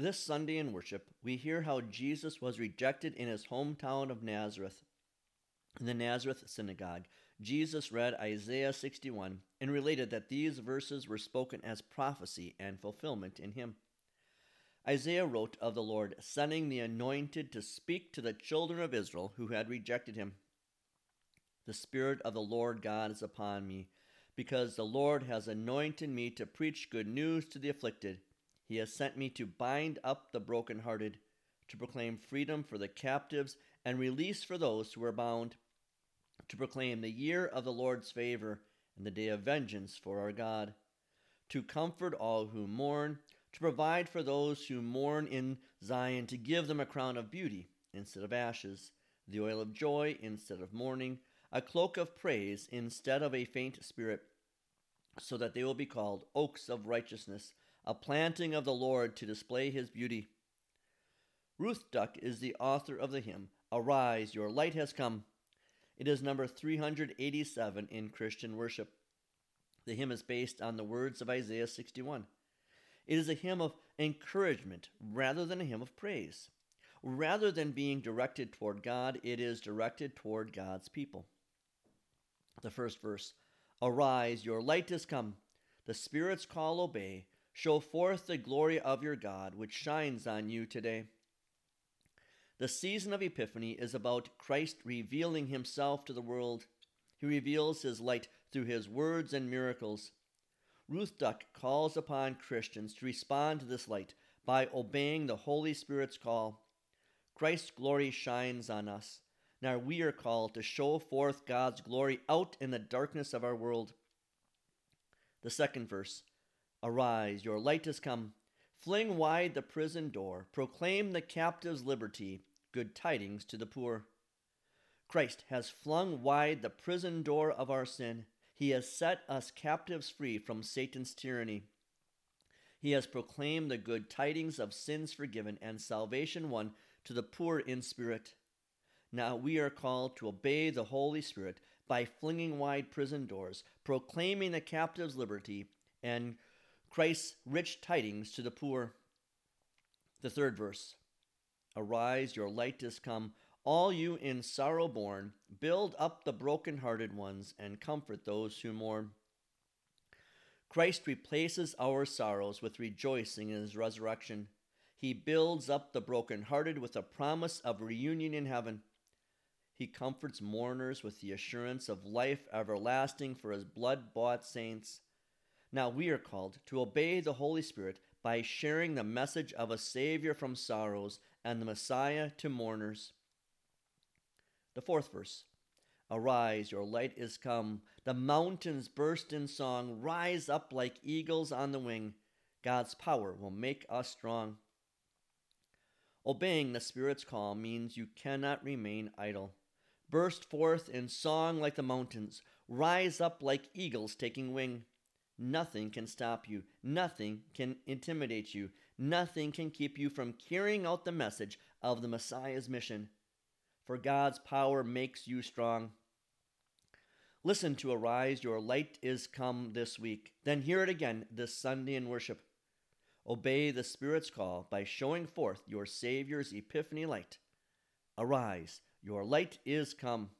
This Sunday in worship, we hear how Jesus was rejected in his hometown of Nazareth. In the Nazareth synagogue, Jesus read Isaiah 61 and related that these verses were spoken as prophecy and fulfillment in him. Isaiah wrote of the Lord sending the anointed to speak to the children of Israel who had rejected him. The Spirit of the Lord God is upon me, because the Lord has anointed me to preach good news to the afflicted. He has sent me to bind up the brokenhearted, to proclaim freedom for the captives and release for those who are bound, to proclaim the year of the Lord's favor and the day of vengeance for our God, to comfort all who mourn to provide for those who mourn in Zion, to give them a crown of beauty instead of ashes, the oil of joy instead of mourning, a cloak of praise instead of a faint spirit, so that they will be called oaks of righteousness, a planting of the Lord to display his beauty. Ruth Duck is the author of the hymn, Arise, Your Light Has Come. It is number 387 in Christian worship. The hymn is based on the words of Isaiah 61. It is a hymn of encouragement rather than a hymn of praise. Rather than being directed toward God, it is directed toward God's people. The first verse Arise, your light is come. The Spirit's call obey. Show forth the glory of your God, which shines on you today. The season of Epiphany is about Christ revealing himself to the world. He reveals his light through his words and miracles. Ruth Duck calls upon Christians to respond to this light by obeying the Holy Spirit's call. Christ's glory shines on us. Now we are called to show forth God's glory out in the darkness of our world. The second verse Arise, your light has come. Fling wide the prison door. Proclaim the captive's liberty. Good tidings to the poor. Christ has flung wide the prison door of our sin. He has set us captives free from Satan's tyranny. He has proclaimed the good tidings of sins forgiven and salvation won to the poor in spirit. Now we are called to obey the Holy Spirit by flinging wide prison doors, proclaiming the captive's liberty, and Christ's rich tidings to the poor. The third verse Arise, your light is come. All you in sorrow born, build up the broken-hearted ones and comfort those who mourn. Christ replaces our sorrows with rejoicing in his resurrection. He builds up the broken-hearted with a promise of reunion in heaven. He comforts mourners with the assurance of life everlasting for his blood bought saints. Now we are called to obey the Holy Spirit by sharing the message of a Savior from sorrows and the Messiah to mourners. The fourth verse Arise, your light is come. The mountains burst in song. Rise up like eagles on the wing. God's power will make us strong. Obeying the Spirit's call means you cannot remain idle. Burst forth in song like the mountains. Rise up like eagles taking wing. Nothing can stop you. Nothing can intimidate you. Nothing can keep you from carrying out the message of the Messiah's mission for God's power makes you strong. Listen to Arise, Your Light is Come this week. Then hear it again this Sunday in worship. Obey the Spirit's call by showing forth your Savior's epiphany light. Arise, your light is come.